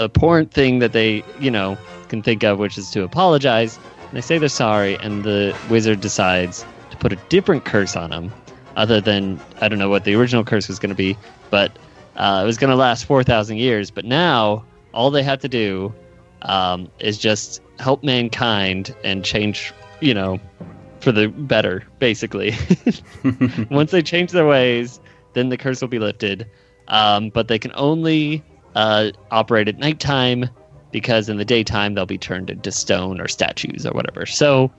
abhorrent thing that they you know can think of, which is to apologize. And they say they're sorry, and the wizard decides to put a different curse on them, other than I don't know what the original curse was going to be, but uh, it was going to last four thousand years. But now all they have to do um, is just help mankind and change, you know, for the better, basically. <laughs> Once they change their ways, then the curse will be lifted. um, but they can only uh, operate at nighttime because in the daytime they'll be turned into stone or statues or whatever. So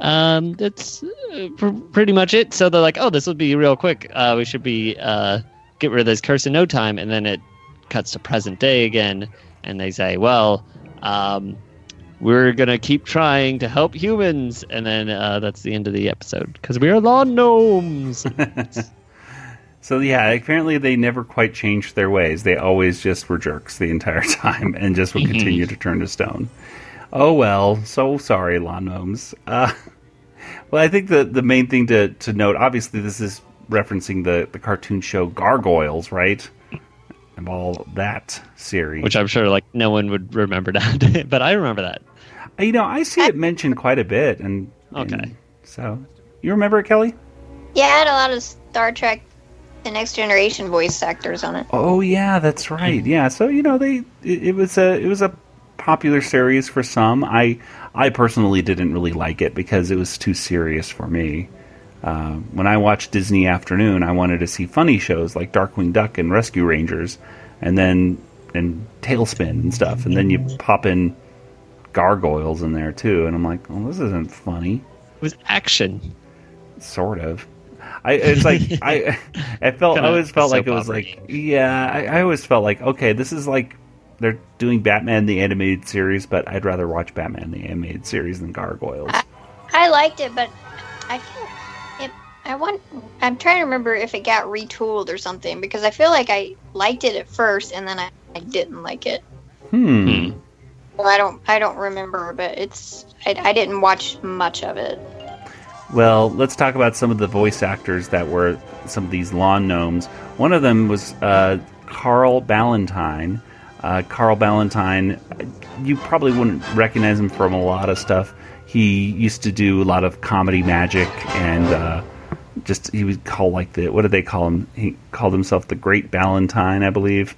um, that's uh, pr- pretty much it. So they're like, oh, this would be real quick. Uh, we should be uh, get rid of this curse in no time. And then it cuts to present day again, and they say, well, um, we're gonna keep trying to help humans, and then uh, that's the end of the episode because we are lawn gnomes. <laughs> So yeah, apparently they never quite changed their ways. They always just were jerks the entire <laughs> time and just would continue to turn to stone. Oh well, so sorry, lawn gnomes. Uh, <laughs> well, I think the the main thing to to note, obviously, this is referencing the the cartoon show Gargoyles, right? And all that series, which I'm sure like no one would remember <laughs> that, but I remember that. You know, I see it mentioned quite a bit, and okay. and so you remember it, Kelly? Yeah, I had a lot of Star Trek The Next Generation voice actors on it. Oh yeah, that's right. Yeah, so you know they it, it was a it was a popular series for some. I I personally didn't really like it because it was too serious for me. Uh, when I watched Disney Afternoon, I wanted to see funny shows like Darkwing Duck and Rescue Rangers, and then and TaleSpin and stuff, and then you pop in Gargoyles in there too, and I'm like, oh, this isn't funny. It was action, sort of. I it's like <laughs> I I felt Kinda I always felt like it was like yeah I, I always felt like okay this is like they're doing Batman the animated series but I'd rather watch Batman the animated series than Gargoyles. I liked it, but I feel it. I want. I'm trying to remember if it got retooled or something because I feel like I liked it at first and then I, I didn't like it. Hmm. Well, I don't. I don't remember, but it's. I, I didn't watch much of it. Well, let's talk about some of the voice actors that were some of these lawn gnomes. One of them was uh, Carl Ballantine. Uh, Carl Ballantine, you probably wouldn't recognize him from a lot of stuff. He used to do a lot of comedy magic and uh, just he would call like the what did they call him? He called himself the Great Ballantine, I believe,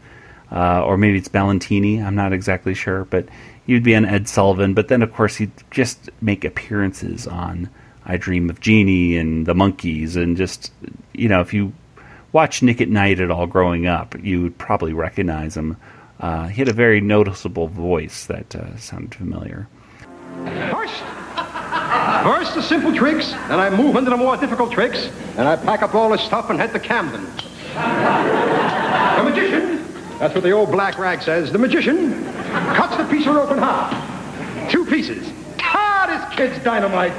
uh, or maybe it's Ballantini. I'm not exactly sure, but he would be on Ed Sullivan. But then, of course, he'd just make appearances on I Dream of Jeannie and the Monkees, and just you know, if you watch Nick at Night at all growing up, you would probably recognize him. Uh, he had a very noticeable voice that uh, sounded familiar. First, first the simple tricks, then I move into the more difficult tricks, and I pack up all the stuff and head to Camden. The magician, that's what the old black rag says, the magician cuts the piece of rope in half. Two pieces. Kid's dynamite.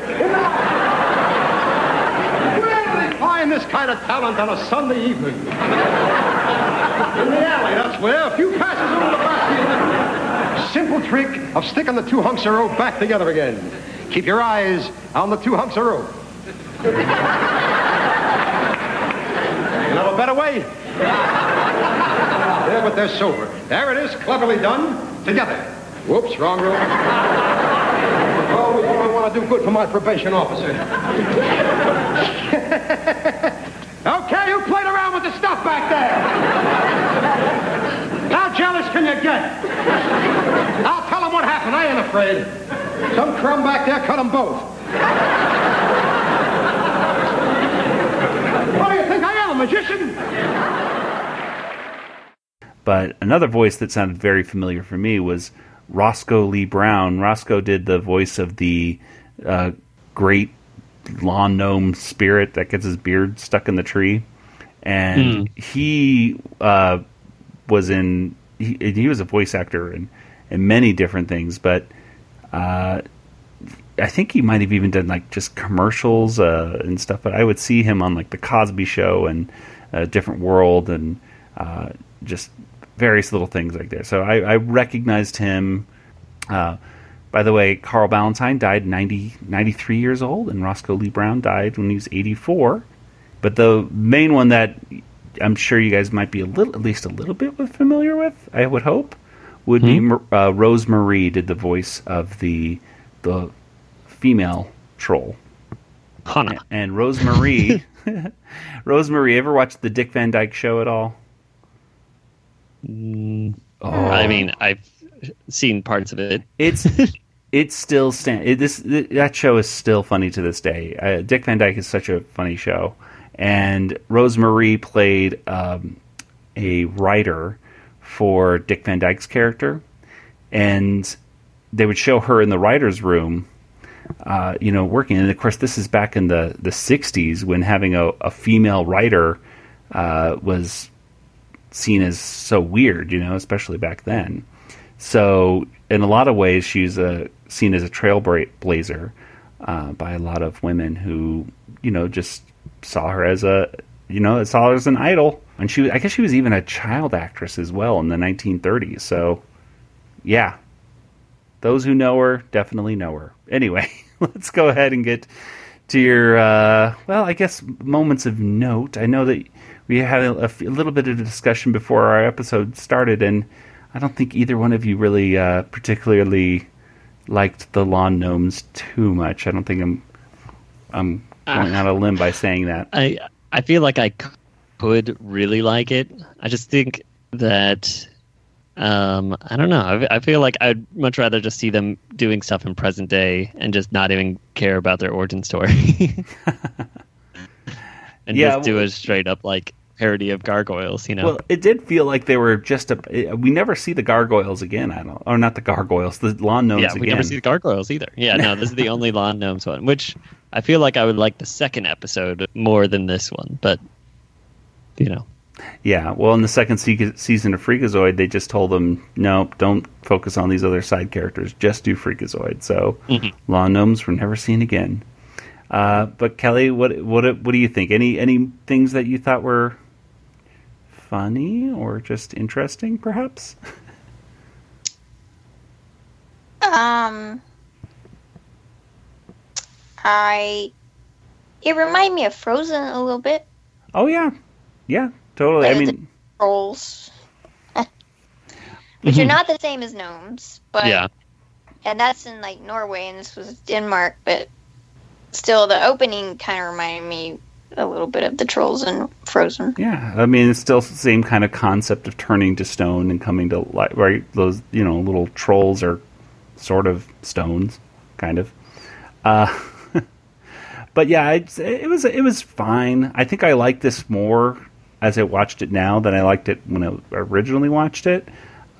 Where do they find this kind of talent on a Sunday evening? In the alley, that's where. A few passes over the back. Simple trick of sticking the two hunks of rope back together again. Keep your eyes on the two hunks of rope. You know a better way? There, but they're sober. There it is, cleverly done. Together. Whoops, wrong rope. Always when I want to do good for my probation officer. okay, who played around with the stuff back there? How jealous can you get? I'll tell them what happened. I ain't afraid. Some crumb back there cut them both. What do you think I am, a magician? But another voice that sounded very familiar for me was Roscoe Lee Browne. Roscoe did the voice of the uh, great lawn gnome spirit that gets his beard stuck in the tree, and he uh, was in. He, he was a voice actor in in many different things, but uh, I think he might have even done like just commercials uh, and stuff. But I would see him on like the Cosby Show and a Different World and uh, just various little things like that. So I, I recognized him. Uh, by the way, Carl Ballantine died 90, 93 years old, and Roscoe Lee Browne died when he was 84. But the main one that I'm sure you guys might be a little, at least a little bit familiar with, I would hope, would be uh, Rose Marie did the voice of the the female troll. Hana. And Rose Marie, <laughs> Rose Marie, ever watched the Dick Van Dyke Show at all? Oh. I mean, I've seen parts of it. It's <laughs> it's still stand. It, this that show is still funny to this day. Uh, Dick Van Dyke is such a funny show, and Rose Marie played um, a writer for Dick Van Dyke's character, and they would show her in the writer's room, uh, you know, working. And of course, this is back in the, the 60s when having a, a female writer uh, was seen as so weird, you know, especially back then. So, in a lot of ways, she's a, seen as a trailblazer uh, by a lot of women who, you know, just saw her as a, you know, saw her as an idol. And she, I guess, she was even a child actress as well in the 1930s. So, yeah, those who know her definitely know her. Anyway, <laughs> let's go ahead and get to your, uh, well, I guess moments of note. I know that we had a, a little bit of a discussion before our episode started, and I don't think either one of you really uh, particularly liked the lawn gnomes too much. I don't think I'm I'm going Uh, out on a limb by saying that. I I feel like I could really like it. I just think that um, I don't know. I, I feel like I'd much rather just see them doing stuff in present day and just not even care about their origin story, <laughs> and Yeah, just do well- a straight up like parody of gargoyles. You know? Well, it did feel like they were just a. We never see the gargoyles again. I don't, or not the gargoyles, the lawn gnomes yeah, we again. never see the gargoyles either. Yeah, no, this is the <laughs> only lawn gnomes one, which I feel like I would like the second episode more than this one, but you know. Yeah, well, in the second se- season of Freakazoid, they just told them, no, don't focus on these other side characters, just do Freakazoid. So, Mhm. lawn gnomes were never seen again. Uh, but Kelly, what what what do you think? Any any things that you thought were funny or just interesting, perhaps? Um, I. It reminded me of Frozen a little bit. Oh yeah, yeah, totally. I mean, Trolls. <laughs> Which are not the same as gnomes, but yeah. and that's in like Norway, and this was Denmark. But still, the opening kind of reminded me a little bit of the trolls in Frozen. Yeah, I mean it's still the same kind of concept of turning to stone and coming to life. Right, those you know little trolls are sort of stones, kind of. Uh, <laughs> but yeah, it, it was it was fine. I think I like this more as I watched it now than I liked it when I originally watched it.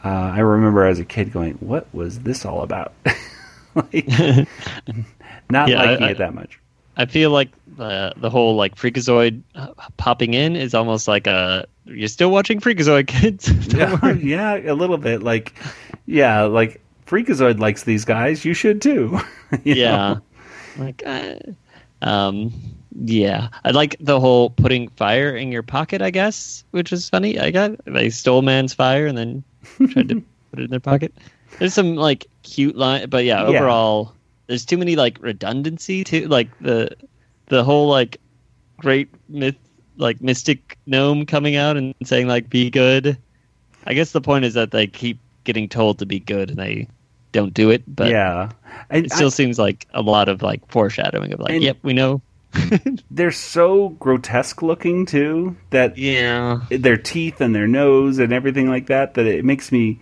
Uh, I remember as a kid going, "What was this all about?" <laughs> like, <laughs> not Yeah, liking I- it that much. I feel like the the whole like Freakazoid uh, popping in is almost like a you're still watching Freakazoid, <laughs> kids. Yeah, <laughs> yeah, a little bit. Like, yeah, like Freakazoid likes these guys. You should too. <laughs> You yeah, know? like uh, um, yeah. I like the whole putting fire in your pocket. I guess, which is funny. I got they stole man's fire and then tried to put it in their pocket. There's some like cute line, but yeah, Yeah. There's too many like redundancy to Like the the whole like great myth like mystic gnome coming out and saying like be good. I guess the point is that they keep getting told to be good and they don't do it. But yeah, and it still I- seems like a lot of like foreshadowing of like, yep, we know. <laughs> they're so grotesque looking too that yeah, their teeth and their nose and everything like that that it makes me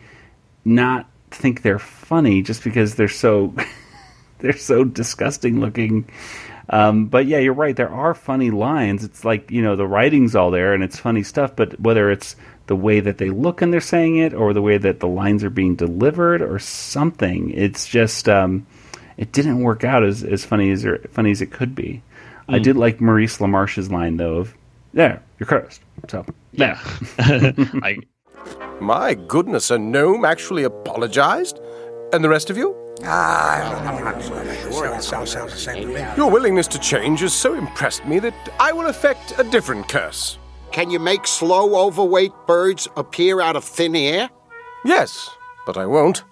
not think they're funny just because they're so <laughs> <laughs> they're so disgusting looking. Um, but yeah, you're right. There are funny lines. It's like you know the writing's all there and it's funny stuff. But whether it's the way that they look and they're saying it, or the way that the lines are being delivered, or something, it's just um, it didn't work out as as funny as or, funny as it could be. I Mm. did like Maurice LaMarche's line though of "There, you're cursed." So yeah, <laughs> I My goodness, a gnome actually apologized? And the rest of you? Your willingness to change has so impressed me that I will effect a different curse. Can you make slow, overweight birds appear out of thin air? Yes, but I won't.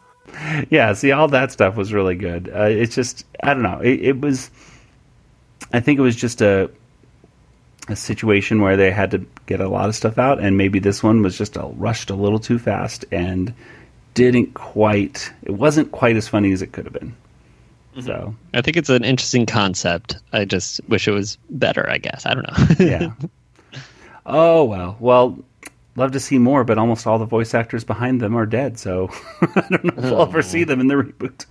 yeah, see, all that stuff was really good. Uh, it's just, I don't know. It, it was, I think it was just a a situation where they had to get a lot of stuff out, and maybe this one was just a, rushed a little too fast and didn't quite. It wasn't quite as funny as it could have been. So I think it's an interesting concept. I just wish it was better. I guess I don't know. <laughs> yeah. Oh well, well, love to see more, but almost all the voice actors behind them are dead, so <laughs> I don't know if we'll ever see them in the reboot.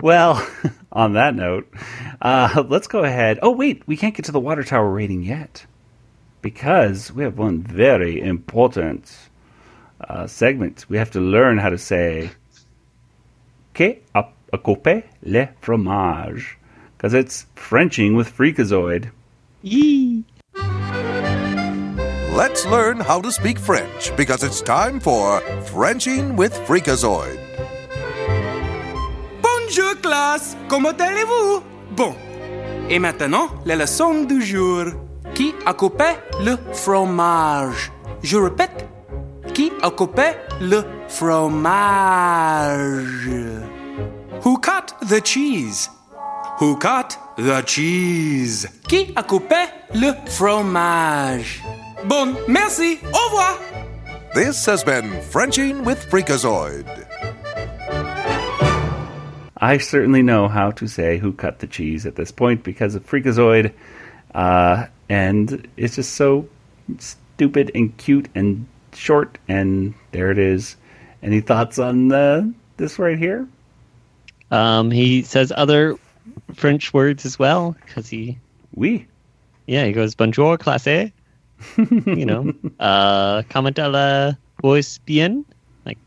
Well, <laughs> on that note, uh, let's go ahead. Oh wait, we can't get to the water tower rating yet. because we have one very important uh, segment. We have to learn how to say "que a, a couper le fromage" because it's Frenching with Freakazoid. Yee. Let's learn how to speak French because it's time for Frenching with Freakazoid. Bonjour classe, comment allez-vous? Bon. Et maintenant, la leçon du jour. Qui a coupé le fromage? Je répète. Qui a coupé le fromage? Who cut the cheese? Who cut the cheese? Qui a coupé le fromage? Bon, merci. Au revoir. This has been Frenching with Freakazoid. I certainly know how to say who cut the cheese at this point because of Freakazoid, uh, and it's just so stupid and cute and short. And there it is. Any thoughts on uh, this right here? Um, he says other French words as well because he. Oui. Yeah, he goes bonjour classe. <laughs> you know, uh, comment à la voix bien. Like,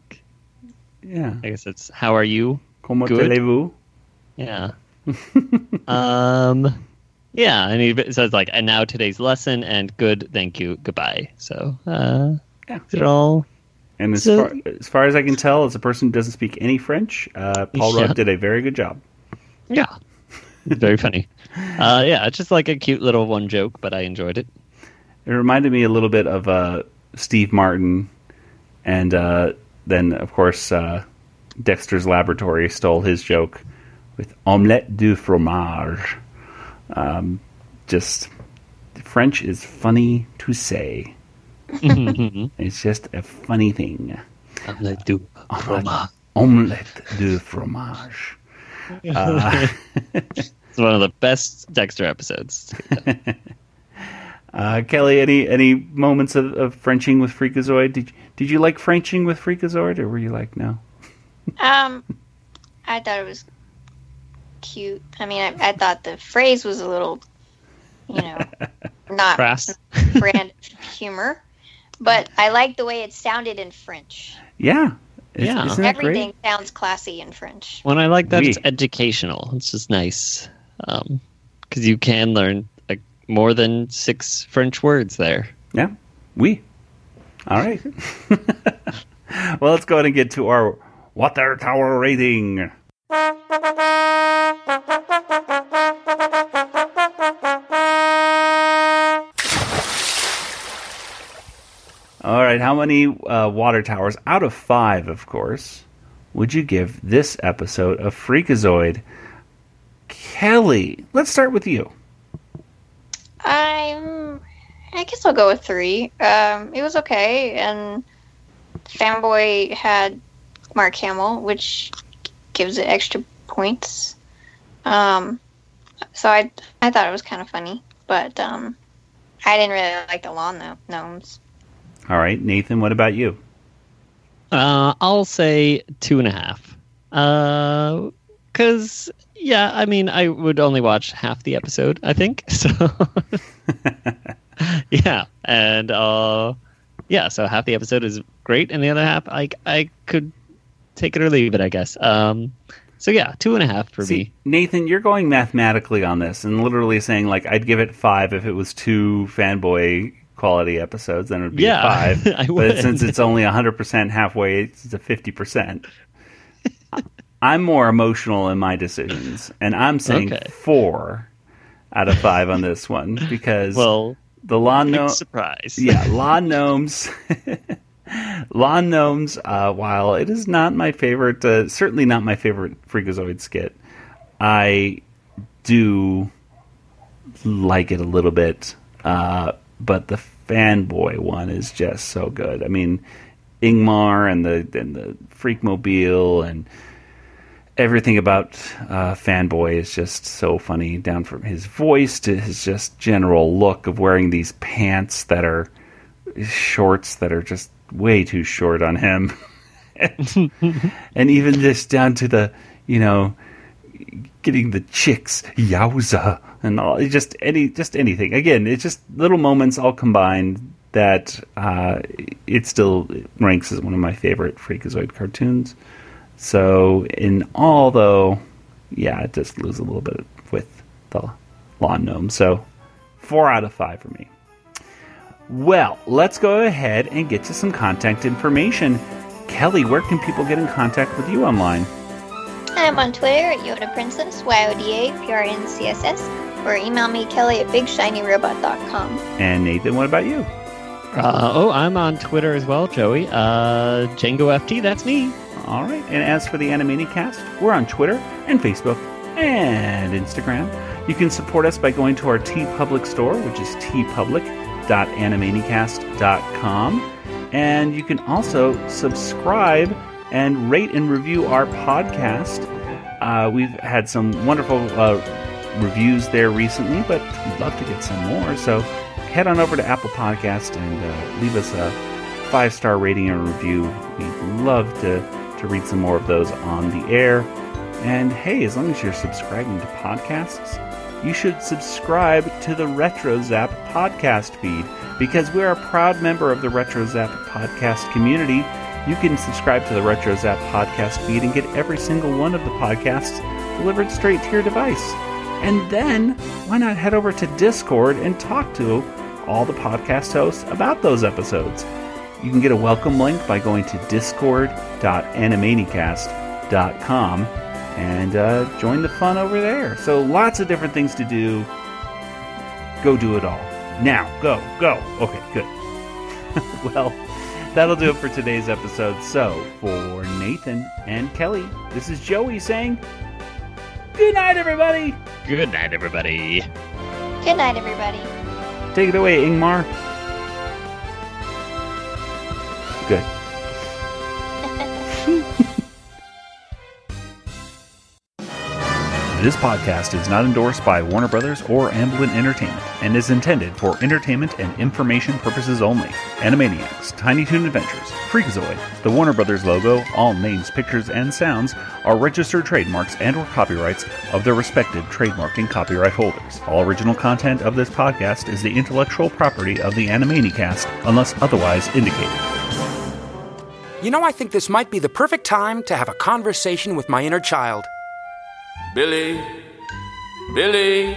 Yeah. I guess it's how are you? Comment allez-vous? Yeah. <laughs> um, yeah, and he says like, and now today's lesson and good, thank you, goodbye. So, uh, yeah, they're all. And as, So- far, as far as I can tell, as a person who doesn't speak any French, uh, Paul Yeah. Rugg did a very good job. Yeah, very funny. Uh, yeah, it's just like a cute little one joke, but I enjoyed it. It reminded me a little bit of uh, Steve Martin, and uh, then of course uh, Dexter's Laboratory stole his joke with omelette du fromage. Um, just French is funny to say. It's just a funny thing. Omelette du fromage. Omelette du fromage. Uh, <laughs> It's one of the best Dexter episodes. Uh, Kelly, any any moments of, of Frenching with Freakazoid? Did did you like Frenching with Freakazoid, or were you like no? Um, I thought it was cute. I mean, I, I thought the phrase was a little, you know, <laughs> not Crass. brand humor, but I like the way it sounded in French. Yeah, Is- Yeah. isn't that Everything great? sounds classy in French. When I like that, Oui. it's educational. It's just nice um, because you can learn like more than six French words there. Yeah, we. All right. <laughs> well, let's go ahead and get to our water tower rating. <laughs> how many uh, water towers out of five, of course, would you give this episode of Freakazoid? Kelly, let's start with you. I'm. I guess I'll go with three. Um, it was okay, and Fanboy had Mark Hamill, which gives it extra points. Um, so I I thought it was kind of funny, but um, I didn't really like the lawn gno- gnomes. All right, Nathan, what about you? Uh, I'll say two and a half. Uh, cause yeah, I mean, I would only watch half the episode, I think. <laughs> So <laughs> yeah, and uh, yeah, so half the episode is great, and the other half, I I could take it or leave it, I guess. Um, so yeah, two and a half for See, me. Nathan, you're going mathematically on this and literally saying like I'd give it five if it was two fanboy quality episodes, then it would be Yeah, five. <laughs> I but since it's only hundred percent halfway, it's a fifty percent. <laughs> I'm more emotional in my decisions, and I'm saying Okay. four out of five on this one <laughs> because Well, the lawn gnome surprise. yeah, lawn gnomes. lawn gnomes. Uh, while it is not my favorite, uh, certainly not my favorite Freakazoid skit, I do like it a little bit. Uh, but the fanboy one is just so good. I mean, Ingmar and the and the Freakmobile and everything about uh, fanboy is just so funny. Down from his voice to his just general look of wearing these pants that are shorts that are just way too short on him, <laughs> and, and even just down to the you know getting the chicks, yowza, and all just any just anything. Again, it's just little moments all combined that uh, it still ranks as one of my favorite Freakazoid cartoons. So in all, though, yeah, it just loses a little bit with the lawn gnome. So four out of five for me. Well, let's go ahead and get to some contact information. Kelly, where can people get in contact with you online? I'm on Twitter at Yoda Princess, Y-O-D-A-P-R-N-C-S-S, or email me, Kelly at BigShinyRobot.com. And Nathan, what about you? Uh, oh, I'm on Twitter as well, Joey. Uh, Django FT, that's me. All right. And as for the Animanicast, we're on Twitter and Facebook and Instagram. You can support us by going to our T Public store, which is tpublic.animanicast.com. And you can also subscribe and rate and review our podcast. Uh, we've had some wonderful uh, reviews there recently, but we'd love to get some more. So head on over to Apple Podcast and uh, leave us a five star rating and review. We'd love to, to read some more of those on the air. And hey, as long as you're subscribing to podcasts, you should subscribe to the RetroZap podcast feed because we're a proud member of the RetroZap podcast community. You can subscribe to the RetroZap podcast feed and get every single one of the podcasts delivered straight to your device. And then, why not head over to Discord and talk to all the podcast hosts about those episodes? You can get a welcome link by going to discord.animanicast.com and uh, join the fun over there. So, lots of different things to do. Go do it all. Now, go, go. Okay, good. <laughs> well, that'll do it for today's episode. So, for Nathan and Kelly, this is Joey saying, Good night, everybody. Good night, everybody. Good night, everybody. Take it away, Ingmar. <laughs> Good. <laughs> This podcast is not endorsed by Warner Brothers or Amblin Entertainment and is intended for entertainment and information purposes only. Animaniacs, Tiny Toon Adventures, Freakazoid, the Warner Brothers logo, all names, pictures, and sounds are registered trademarks and or copyrights of their respective trademark and copyright holders. All original content of this podcast is the intellectual property of the Animanicast unless otherwise indicated. You know, I think this might be the perfect time to have a conversation with my inner child. Billy? Billy?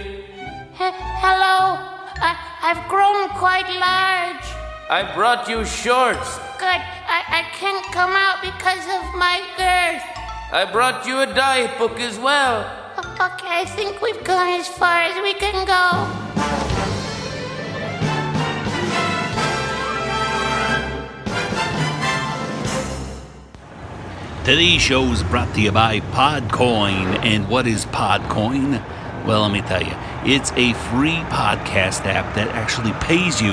He- hello. I- I've grown quite large. I brought you shorts. Good. I, I can't come out because of my girth. I brought you a diet book as well. O- Okay, I think we've gone as far as we can go. Today's show is brought to you by Podcoin. And what is Podcoin? Well, let me tell you, it's a free podcast app that actually pays you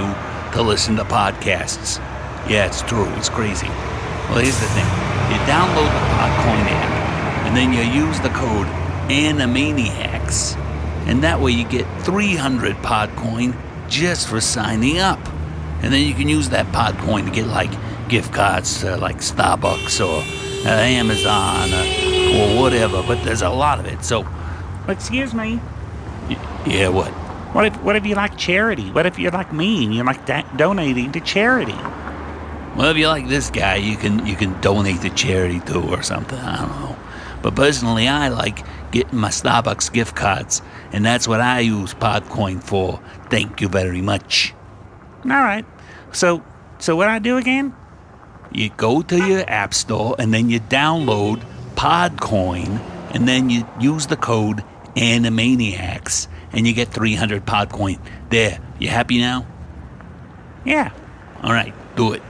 to listen to podcasts. Yeah, it's true. It's crazy. Well, here's the thing you download the Podcoin app, and then you use the code Animaniacs. And that way you get 300 Podcoin just for signing up. And then you can use that Podcoin to get like gift cards to like Starbucks or Amazon uh, or whatever. But there's a lot of it. So, Excuse me. yeah, what? What if what if you like charity? What if you're like me and you like da- donating to charity? Well, if you like this guy, you can you can donate to charity too or something. I don't know. But personally, I like getting my Starbucks gift cards, and that's what I use Podcoin for. Thank you very much. All right. So so what I do again? You go to your app store and then you download Podcoin, and then you use the code Animaniacs, and you get 300 Podcoin. There, you happy now? Yeah. All right, do it.